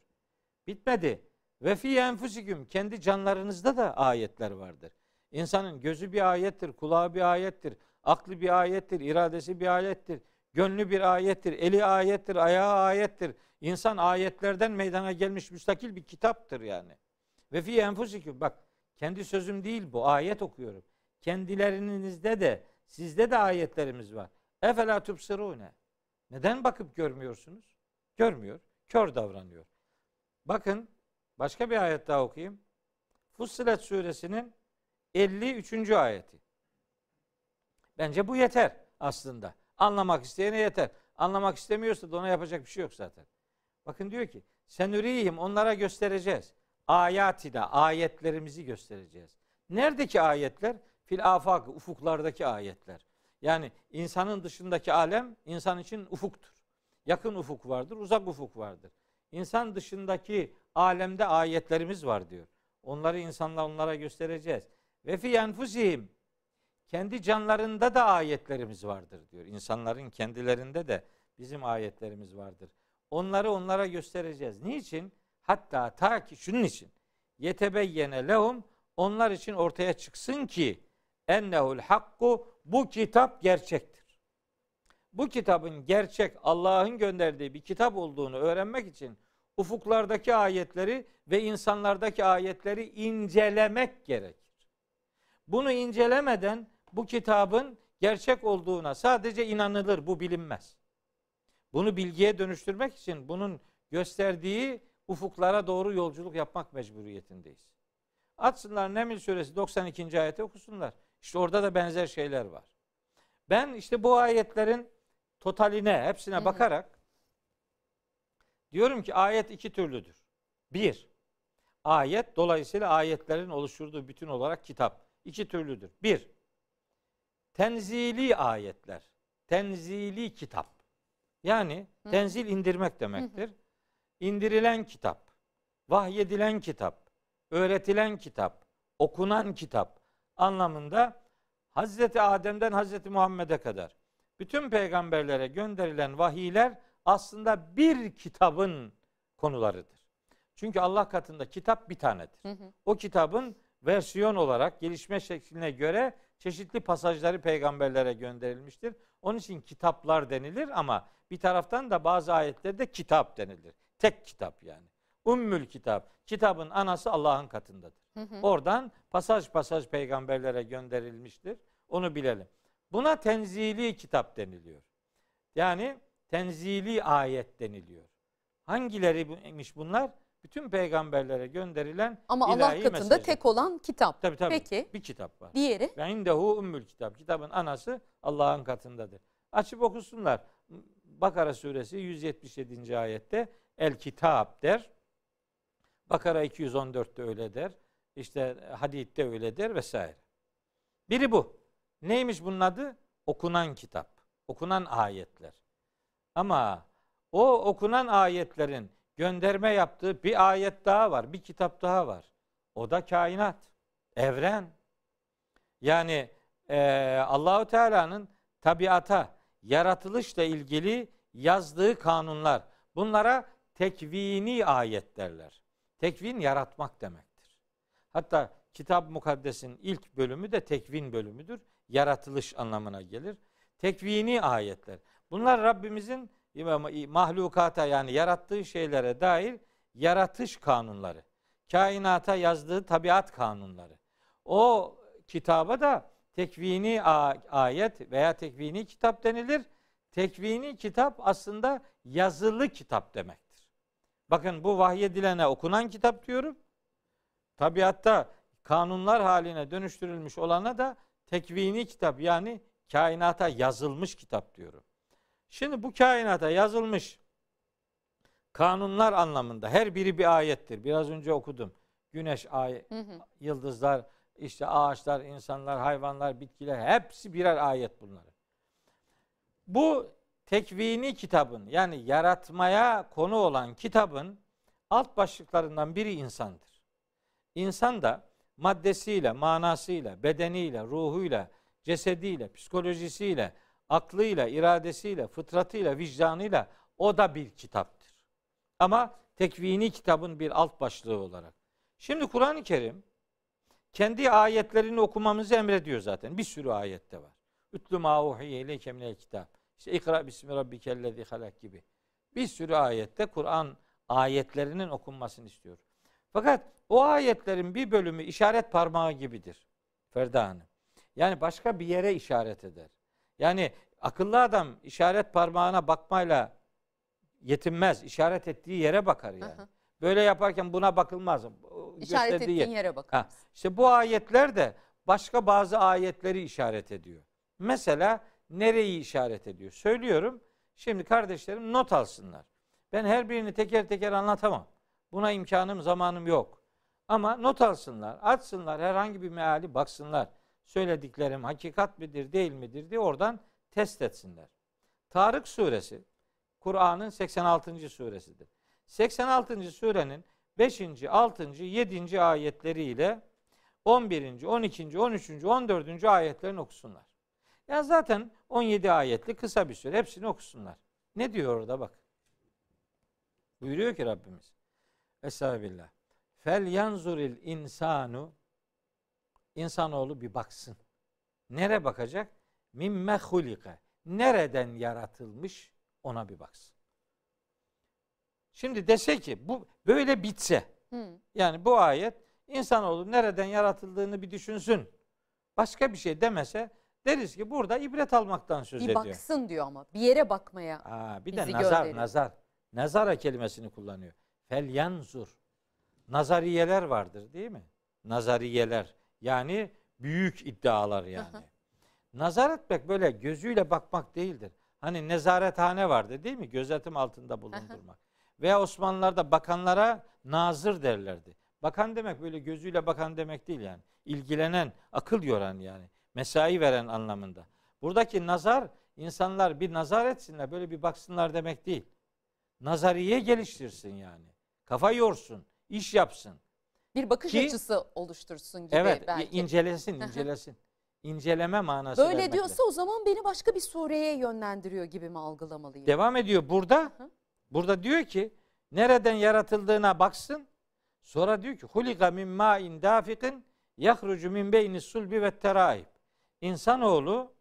Bitmedi. Ve fi enfusikum kendi canlarınızda da ayetler vardır. İnsanın gözü bir ayettir, kulağı bir ayettir, aklı bir ayettir, iradesi bir ayettir, gönlü bir ayettir, eli ayettir, ayağı ayettir. İnsan ayetlerden meydana gelmiş müstakil bir kitaptır yani. Ve fi enfusikum bak kendi sözüm değil bu ayet okuyorum. Kendilerinizde de sizde de ayetlerimiz var. Efela tubsirune. Neden bakıp görmüyorsunuz? Görmüyor. Kör davranıyor. Bakın başka bir ayet daha okuyayım. Fussilet suresinin 53. ayeti. Bence bu yeter aslında. Anlamak isteyene yeter. Anlamak istemiyorsa da ona yapacak bir şey yok zaten. Bakın diyor ki senürihim onlara göstereceğiz. Ayatina ayetlerimizi göstereceğiz. Neredeki ayetler? Fil afak ufuklardaki ayetler. Yani insanın dışındaki alem insan için ufuktur. Yakın ufuk vardır, uzak ufuk vardır. İnsan dışındaki alemde ayetlerimiz var diyor. Onları insanlar onlara göstereceğiz. Ve fi enfusihim kendi canlarında da ayetlerimiz vardır diyor. İnsanların kendilerinde de bizim ayetlerimiz vardır. Onları onlara göstereceğiz. Niçin? Hatta ta ki şunun için yetebeyyene lehum onlar için ortaya çıksın ki ennehul hakku bu kitap gerçektir. Bu kitabın gerçek Allah'ın gönderdiği bir kitap olduğunu öğrenmek için ufuklardaki ayetleri ve insanlardaki ayetleri incelemek gerekir. Bunu incelemeden bu kitabın gerçek olduğuna sadece inanılır, bu bilinmez. Bunu bilgiye dönüştürmek için bunun gösterdiği ufuklara doğru yolculuk yapmak mecburiyetindeyiz. Atsınlar Neml suresi 92. ayeti okusunlar. İşte orada da benzer şeyler var. Ben işte bu ayetlerin totaline, hepsine Hı-hı. bakarak diyorum ki ayet iki türlüdür. Bir, ayet dolayısıyla ayetlerin oluşturduğu bütün olarak kitap. iki türlüdür. Bir, tenzili ayetler. Tenzili kitap. Yani Hı-hı. tenzil indirmek demektir. Hı-hı. İndirilen kitap, vahyedilen kitap, öğretilen kitap, okunan kitap anlamında Hazreti Adem'den Hazreti Muhammed'e kadar bütün peygamberlere gönderilen vahiyler aslında bir kitabın konularıdır. Çünkü Allah katında kitap bir tanedir. Hı hı. O kitabın versiyon olarak gelişme şekline göre çeşitli pasajları peygamberlere gönderilmiştir. Onun için kitaplar denilir ama bir taraftan da bazı ayetlerde kitap denilir. Tek kitap yani. Ümmül kitap. Kitabın anası Allah'ın katındadır. Hı hı. Oradan pasaj pasaj peygamberlere gönderilmiştir. Onu bilelim. Buna tenzili kitap deniliyor. Yani tenzili ayet deniliyor. Hangileriymiş bunlar? Bütün peygamberlere gönderilen Ama Allah katında mesajı. tek olan kitap. Tabii tabii. Peki. Bir kitap var. Diğeri? Ve indehu ümmül kitap. Kitabın anası Allah'ın katındadır. Açıp okusunlar. Bakara suresi 177. ayette el kitap der. Bakara 214'te öyle der. İşte Hadid'de öyle der vesaire. Biri bu. Neymiş bunun adı? Okunan kitap. Okunan ayetler. Ama o okunan ayetlerin gönderme yaptığı bir ayet daha var, bir kitap daha var. O da kainat, evren. Yani e, Allahu Teala'nın tabiata, yaratılışla ilgili yazdığı kanunlar. Bunlara tekvini ayet derler. Tekvin yaratmak demektir. Hatta Kitab Mukaddes'in ilk bölümü de tekvin bölümüdür. Yaratılış anlamına gelir. Tekvini ayetler. Bunlar Rabbimizin mahlukata yani yarattığı şeylere dair yaratış kanunları. Kainata yazdığı tabiat kanunları. O kitaba da tekvini ayet veya tekvini kitap denilir. Tekvini kitap aslında yazılı kitap demektir. Bakın bu vahyedilene okunan kitap diyorum. Tabiatta kanunlar haline dönüştürülmüş olana da tekvini kitap yani kainata yazılmış kitap diyorum. Şimdi bu kainata yazılmış kanunlar anlamında her biri bir ayettir. Biraz önce okudum. Güneş, ay, hı hı. yıldızlar, işte ağaçlar, insanlar, hayvanlar, bitkiler hepsi birer ayet bunları. Bu tekvini kitabın yani yaratmaya konu olan kitabın alt başlıklarından biri insandır. İnsan da maddesiyle, manasıyla, bedeniyle, ruhuyla, cesediyle, psikolojisiyle, aklıyla, iradesiyle, fıtratıyla, vicdanıyla o da bir kitaptır. Ama tekvini kitabın bir alt başlığı olarak. Şimdi Kur'an-ı Kerim kendi ayetlerini okumamızı emrediyor zaten. Bir sürü ayette var. Ütlü ma uhiye ileyke kitap. İşte ikra bismi rabbikellezi halak gibi. Bir sürü ayette Kur'an ayetlerinin okunmasını istiyor. Fakat o ayetlerin bir bölümü işaret parmağı gibidir. Ferda Hanım. Yani başka bir yere işaret eder. Yani akıllı adam işaret parmağına bakmayla yetinmez. İşaret ettiği yere bakar yani. Hı. Böyle yaparken buna bakılmaz. İşaret ettiğin yer. yere. Ha, işte bu ayetler de başka bazı ayetleri işaret ediyor. Mesela nereyi işaret ediyor? Söylüyorum. Şimdi kardeşlerim not alsınlar. Ben her birini teker teker anlatamam. Buna imkanım, zamanım yok. Ama not alsınlar, açsınlar, herhangi bir meali baksınlar. Söylediklerim hakikat midir, değil midir diye oradan test etsinler. Tarık suresi Kur'an'ın 86. suresidir. 86. surenin 5. 6. 7. ayetleriyle 11. 12. 13. 14. ayetlerini okusunlar. Ya zaten 17 ayetli kısa bir süre hepsini okusunlar. Ne diyor orada bak. Buyuruyor ki Rabbimiz. Estağfirullah. Fel yanzuril insanu insanoğlu bir baksın. Nere bakacak? Mimme hulike. Nereden yaratılmış ona bir baksın. Şimdi dese ki bu böyle bitse. Hı. Yani bu ayet insanoğlu nereden yaratıldığını bir düşünsün. Başka bir şey demese deriz ki burada ibret almaktan söz bir ediyor. Bir baksın diyor ama bir yere bakmaya. Aa, bir de nazar gönderiyor. nazar. Nazara kelimesini kullanıyor. Fel yanzur. Nazariyeler vardır değil mi? Nazariyeler. Yani büyük iddialar yani. Nazar etmek böyle gözüyle bakmak değildir. Hani nezarethane vardı değil mi? Gözetim altında bulundurmak. Veya Osmanlılarda bakanlara nazır derlerdi. Bakan demek böyle gözüyle bakan demek değil yani. İlgilenen, akıl yoran yani. Mesai veren anlamında. Buradaki nazar insanlar bir nazar etsinler, böyle bir baksınlar demek değil. Nazariye geliştirsin yani. Kafa yorsun, iş yapsın. Bir bakış Ki, açısı oluştursun gibi evet, belki. incelesin, incelesin. İnceleme manası Böyle vermekle. diyorsa o zaman beni başka bir sureye yönlendiriyor gibi mi algılamalıyım? Devam ediyor burada. Burada diyor ki nereden yaratıldığına baksın. Sonra diyor ki hulika min ma'in dafikin yahrucu min beyni sulbi ve teraib. İnsanoğlu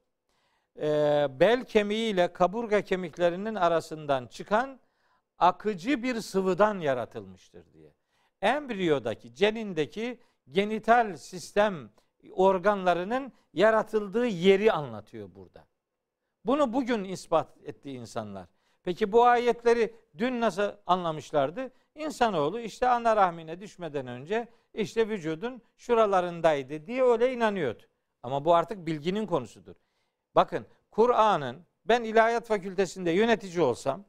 e, bel kemiğiyle kaburga kemiklerinin arasından çıkan akıcı bir sıvıdan yaratılmıştır diye. Embriyodaki, cenindeki genital sistem organlarının yaratıldığı yeri anlatıyor burada. Bunu bugün ispat etti insanlar. Peki bu ayetleri dün nasıl anlamışlardı? İnsanoğlu işte ana rahmine düşmeden önce işte vücudun şuralarındaydı diye öyle inanıyordu. Ama bu artık bilginin konusudur. Bakın Kur'an'ın ben ilahiyat fakültesinde yönetici olsam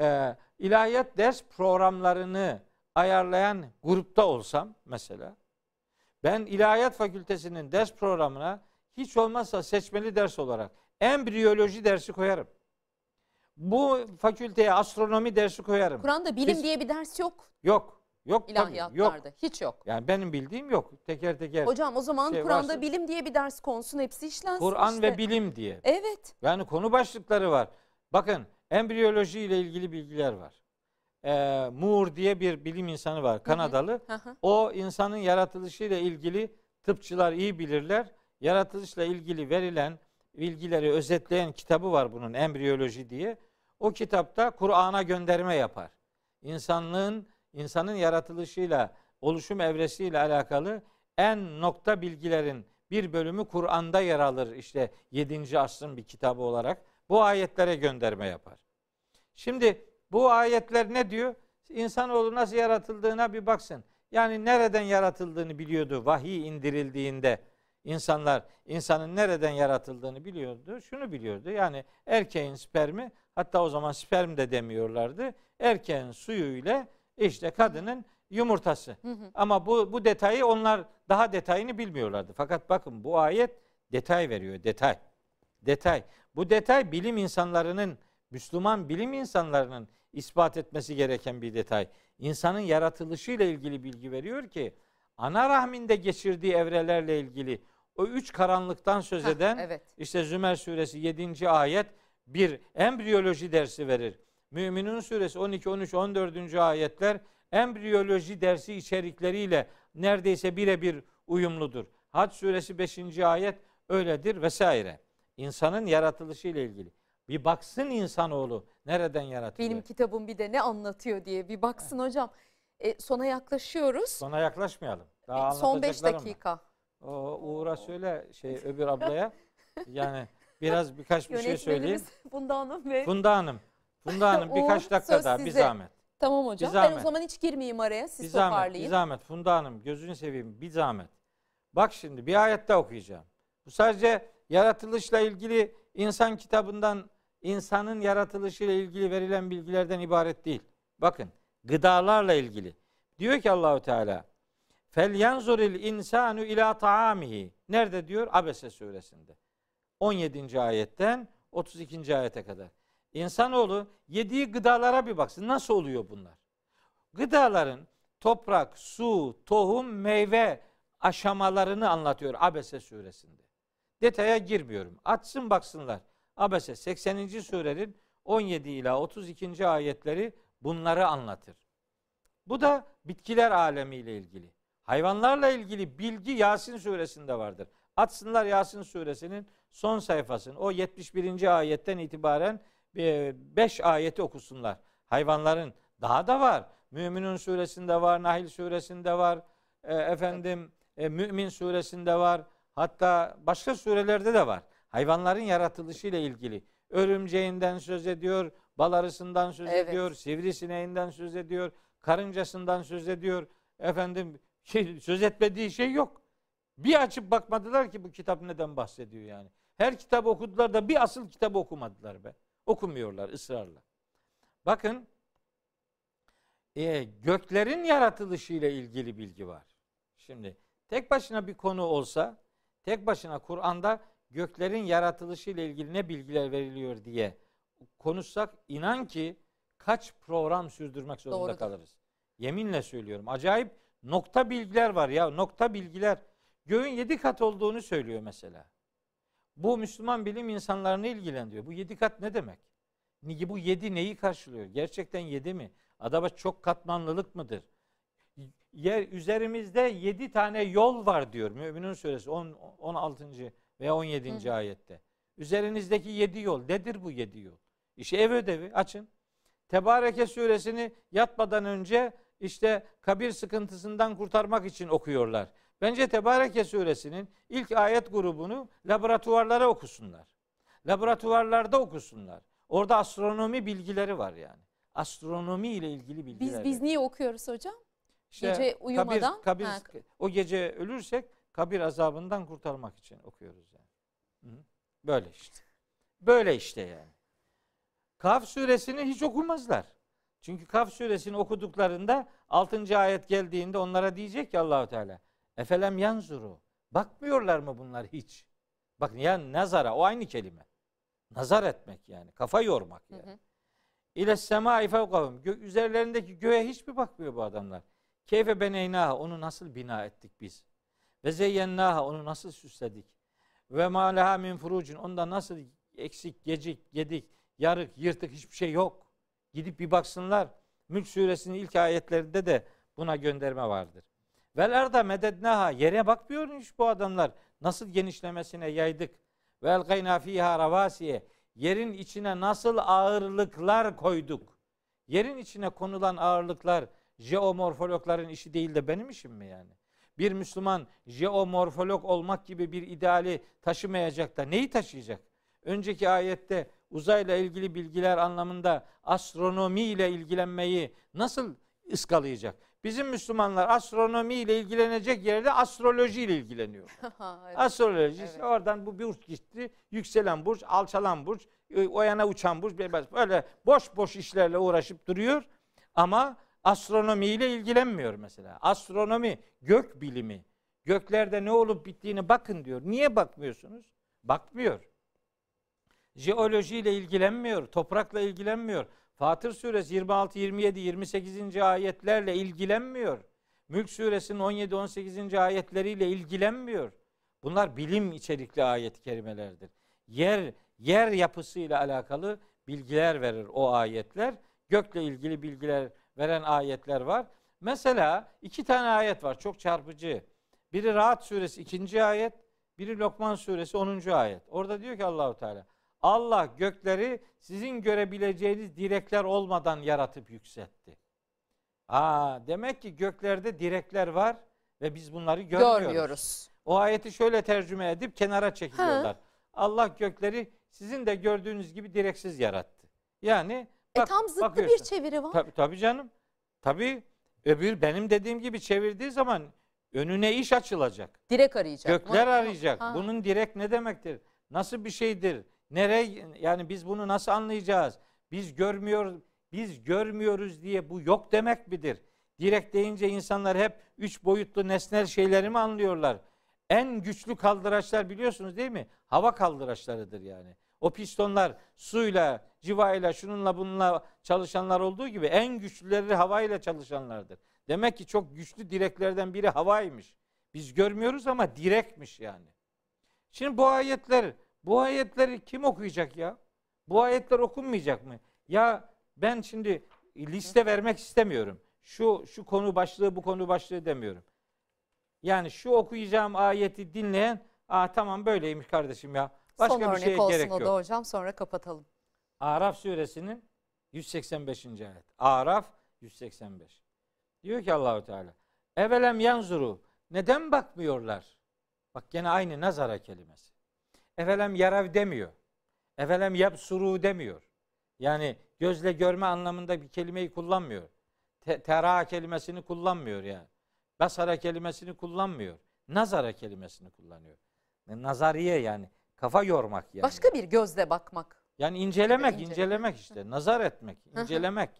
e, ilahiyat ders programlarını ayarlayan grupta olsam mesela ben ilahiyat fakültesinin ders programına hiç olmazsa seçmeli ders olarak embriyoloji dersi koyarım. Bu fakülteye astronomi dersi koyarım. Kur'an'da bilim Biz- diye bir ders yok. Yok. Yok tabii. Yok. İlahiyatlarda. Hiç yok. Yani benim bildiğim yok. Teker teker. Hocam o zaman şey Kur'an'da varsa- bilim diye bir ders konsun hepsi işlensin Kur'an işte. ve bilim diye. Evet. Yani konu başlıkları var. Bakın embriyoloji ile ilgili bilgiler var. Ee, Moore diye bir bilim insanı var. Kanadalı. Hı hı. O insanın yaratılışıyla ilgili tıpçılar iyi bilirler. Yaratılışla ilgili verilen bilgileri özetleyen kitabı var bunun embriyoloji diye. O kitapta Kur'an'a gönderme yapar. İnsanlığın insanın yaratılışıyla oluşum evresiyle alakalı en nokta bilgilerin bir bölümü Kur'an'da yer alır. İşte 7. asrın bir kitabı olarak bu ayetlere gönderme yapar. Şimdi bu ayetler ne diyor? İnsanoğlu nasıl yaratıldığına bir baksın. Yani nereden yaratıldığını biliyordu vahiy indirildiğinde insanlar insanın nereden yaratıldığını biliyordu. Şunu biliyordu. Yani erkeğin spermi hatta o zaman sperm de demiyorlardı. Erkeğin suyu ile işte kadının yumurtası. Hı hı. Ama bu bu detayı onlar daha detayını bilmiyorlardı. Fakat bakın bu ayet detay veriyor, detay. Detay. Bu detay bilim insanlarının, Müslüman bilim insanlarının ispat etmesi gereken bir detay. İnsanın yaratılışıyla ilgili bilgi veriyor ki ana rahminde geçirdiği evrelerle ilgili o üç karanlıktan söz Heh, eden evet. işte Zümer suresi 7. ayet bir embriyoloji dersi verir. Müminun suresi 12, 13, 14. ayetler embriyoloji dersi içerikleriyle neredeyse birebir uyumludur. Hac suresi 5. ayet öyledir vesaire. İnsanın yaratılışı ile ilgili. Bir baksın insanoğlu nereden yaratılıyor. Benim kitabım bir de ne anlatıyor diye bir baksın hocam. E, sona yaklaşıyoruz. Sona yaklaşmayalım. Daha E, son 5 anlatacaklarım var. dakika. O Uğur'a söyle şey öbür ablaya. Yani biraz birkaç bir şey söyleyeyim. Funda Hanım ve Funda Hanım. Funda Hanım birkaç dakika daha bir size. zahmet. tamam hocam. Bir Ben o zahmet. zaman hiç girmeyeyim araya. Siz Bir zahmet, bir toparlayın. zahmet. Funda Hanım gözünü seveyim bir zahmet. Bak şimdi bir ayette okuyacağım. Bu sadece yaratılışla ilgili insan kitabından insanın yaratılışıyla ilgili verilen bilgilerden ibaret değil. Bakın gıdalarla ilgili. Diyor ki Allahu Teala Fel yanzuril insanu ila taamihi. Nerede diyor? Abese suresinde. 17. ayetten 32. ayete kadar. İnsanoğlu yediği gıdalara bir baksın. Nasıl oluyor bunlar? Gıdaların toprak, su, tohum, meyve aşamalarını anlatıyor Abese suresinde. Detaya girmiyorum. Açsın baksınlar. Abese 80. surenin 17 ila 32. ayetleri bunları anlatır. Bu da bitkiler alemiyle ilgili. Hayvanlarla ilgili bilgi Yasin suresinde vardır. Açsınlar Yasin suresinin son sayfasını. O 71. ayetten itibaren 5 ayeti okusunlar. Hayvanların daha da var. Müminun suresinde var, Nahil suresinde var. e, efendim e, Mümin suresinde var. Hatta başka surelerde de var. Hayvanların yaratılışı ile ilgili. Örümceğinden söz ediyor, bal arısından söz Evet. ediyor, sivrisineğinden söz ediyor, karıncasından söz ediyor. Efendim şey, söz etmediği şey yok. Bir açıp bakmadılar ki bu kitap neden bahsediyor yani. Her kitabı okudular da bir asıl kitabı okumadılar be. Okumuyorlar ısrarla. Bakın e, göklerin yaratılışı ile ilgili bilgi var. Şimdi tek başına bir konu olsa, tek başına Kur'an'da göklerin yaratılışı ile ilgili ne bilgiler veriliyor diye konuşsak inan ki kaç program sürdürmek zorunda Doğrudur. kalırız. Yeminle söylüyorum. Acayip nokta bilgiler var ya. Nokta bilgiler. Göğün yedi kat olduğunu söylüyor mesela. Bu Müslüman bilim insanlarını ilgilendiriyor. Bu yedi kat ne demek? Bu yedi neyi karşılıyor? Gerçekten yedi mi? Adaba çok katmanlılık mıdır? Yer üzerimizde yedi tane yol var diyor Müminun suresi 10, 16. veya 17. ayette. Üzerinizdeki yedi yol. Nedir bu yedi yol? İşte ev ödevi açın. Tebareke suresini yatmadan önce işte kabir sıkıntısından kurtarmak için okuyorlar. Bence Tebareke suresinin ilk ayet grubunu laboratuvarlara okusunlar. Laboratuvarlarda okusunlar. Orada astronomi bilgileri var yani. Astronomi ile ilgili bilgiler. Biz biz niye okuyoruz hocam? İşte gece uyumadan- Kabir, Ha. kabir, o gece ölürsek kabir azabından kurtarmak için okuyoruz yani. Hı. Böyle işte. Böyle işte yani. Kaf suresini hiç okumazlar. Çünkü Kaf suresini okuduklarında 6. ayet geldiğinde onlara diyecek ki Allahu Teala Efelem yanzuru. Bakmıyorlar mı bunlar hiç? Bak ya nazara o aynı kelime. Nazar etmek yani. Kafa yormak yani. Hı hı. İle semai fevkahum. Gök üzerlerindeki göğe hiç mi bakmıyor bu adamlar? Keyfe beneynaha onu nasıl bina ettik biz? Ve zeyyennaha onu nasıl süsledik? Ve ma leha min furucun onda nasıl eksik, gecik, gedik, yarık, yırtık hiçbir şey yok. Gidip bir baksınlar. Mülk suresinin ilk ayetlerinde de buna gönderme vardır. Vel arda medednaha yere bakmıyormuş bu adamlar. Nasıl genişlemesine yaydık. Vel gayna fiha ravasiye yerin içine nasıl ağırlıklar koyduk. Yerin içine konulan ağırlıklar jeomorfologların işi değil de benim işim mi yani? Bir Müslüman jeomorfolog olmak gibi bir ideali taşımayacak da neyi taşıyacak? Önceki ayette uzayla ilgili bilgiler anlamında astronomi ile ilgilenmeyi nasıl ıskalayacak? Bizim Müslümanlar astronomi ile ilgilenecek yerde astroloji ile ilgileniyor. Astroloji evet. oradan bu burç gitti. Yükselen burç, alçalan burç, o yana uçan burç böyle boş boş işlerle uğraşıp duruyor ama astronomi ile ilgilenmiyor mesela. Astronomi gök bilimi. Göklerde ne olup bittiğini bakın diyor. Niye bakmıyorsunuz? Bakmıyor. Jeoloji ile ilgilenmiyor, toprakla ilgilenmiyor. Fatır suresi 26, 27, 28. ayetlerle ilgilenmiyor. Mülk suresinin 17, 18. ayetleriyle ilgilenmiyor. Bunlar bilim içerikli ayet-i kerimelerdir. Yer yer yapısıyla alakalı bilgiler verir o ayetler. Gökle ilgili bilgiler veren ayetler var. Mesela iki tane ayet var çok çarpıcı. Biri Rahat suresi ikinci ayet, biri Lokman suresi 10. ayet. Orada diyor ki Allahu Teala Allah gökleri sizin görebileceğiniz direkler olmadan yaratıp yükseltti. Aa, demek ki göklerde direkler var ve biz bunları görmüyoruz. Görmüyoruz. O ayeti şöyle tercüme edip kenara çekiliyorlar. Ha. Allah gökleri sizin de gördüğünüz gibi direksiz yarattı. Yani e tam zıttı bir çeviri var. Tabii, tabii canım. Tabii öbür benim dediğim gibi çevirdiği zaman önüne iş açılacak. Direk arayacak. Gökler arayacak. Ha. Bunun direk ne demektir? Nasıl bir şeydir? Nereye yani biz bunu nasıl anlayacağız? Biz görmüyor biz görmüyoruz diye bu yok demek midir? Direkt deyince insanlar hep üç boyutlu nesnel şeyleri mi anlıyorlar? En güçlü kaldıraçlar biliyorsunuz değil mi? Hava kaldıraçlarıdır yani. O pistonlar suyla, civayla, şununla bununla çalışanlar olduğu gibi en güçlüleri havayla çalışanlardır. Demek ki çok güçlü direklerden biri havaymış. Biz görmüyoruz ama direkmiş yani. Şimdi bu ayetler, bu ayetleri kim okuyacak ya? Bu ayetler okunmayacak mı? Ya ben şimdi liste vermek istemiyorum. Şu şu konu başlığı bu konu başlığı demiyorum. Yani şu okuyacağım ayeti dinleyen, aa tamam böyleymiş kardeşim ya. Başka Son bir şeye olsun gerek o da yok. hocam sonra kapatalım. Araf suresinin 185. ayet. Araf 185. Diyor ki Allahu Teala. Evelem yanzuru. Neden bakmıyorlar? Bak gene aynı nazara kelimesi. Evelem yarav demiyor. Evelem yapsuru demiyor. Yani gözle görme anlamında bir kelimeyi kullanmıyor. Te, tera kelimesini kullanmıyor yani. Basara kelimesini kullanmıyor. Nazara kelimesini kullanıyor. Nazariye yani kafa yormak yani. Başka bir gözle bakmak. Yani incelemek, incelemek, incelemek işte. Nazar etmek, incelemek.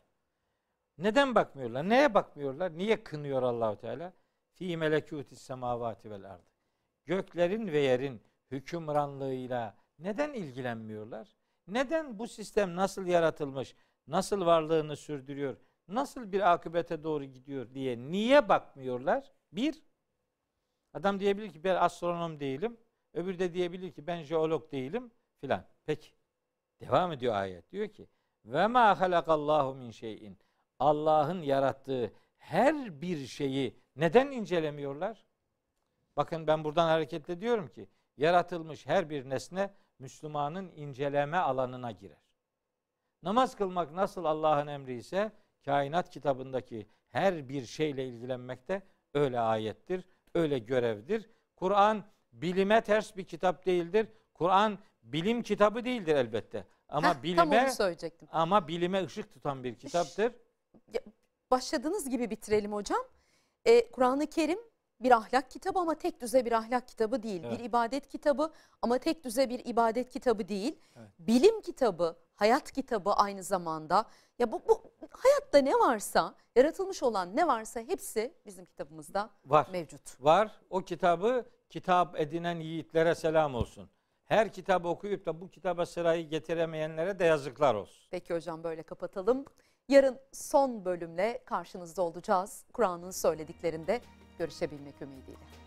Neden bakmıyorlar? Neye bakmıyorlar? Niye kınıyor Allahu Teala? Fi melekutis semavati vel ard. Göklerin ve yerin hükümranlığıyla neden ilgilenmiyorlar? Neden bu sistem nasıl yaratılmış, nasıl varlığını sürdürüyor, nasıl bir akıbete doğru gidiyor diye niye bakmıyorlar? Bir, adam diyebilir ki ben astronom değilim. Öbürü de diyebilir ki ben jeolog değilim filan. Peki. Devam ediyor ayet. Diyor ki ve ma halakallahu min şeyin. Allah'ın yarattığı her bir şeyi neden incelemiyorlar? Bakın ben buradan hareketle diyorum ki yaratılmış her bir nesne Müslümanın inceleme alanına girer. Namaz kılmak nasıl Allah'ın emri ise kainat kitabındaki her bir şeyle ilgilenmek de öyle ayettir, öyle görevdir. Kur'an bilime ters bir kitap değildir. Kur'an bilim kitabı değildir elbette. Ama Heh, bilime ama bilime ışık tutan bir kitaptır. Başladığınız gibi bitirelim hocam. Ee, Kur'an-ı Kerim bir ahlak kitabı ama tek düze bir ahlak kitabı değil. Evet. Bir ibadet kitabı ama tek düze bir ibadet kitabı değil. Evet. Bilim kitabı, hayat kitabı aynı zamanda. Ya bu, bu hayatta ne varsa, yaratılmış olan ne varsa hepsi bizim kitabımızda var. mevcut. Var. O kitabı kitap edinen yiğitlere selam olsun. Her kitabı okuyup da bu kitaba sırayı getiremeyenlere de yazıklar olsun. Peki hocam böyle kapatalım. Yarın son bölümle karşınızda olacağız. Kur'an'ın söylediklerinde görüşebilmek ümidiyle.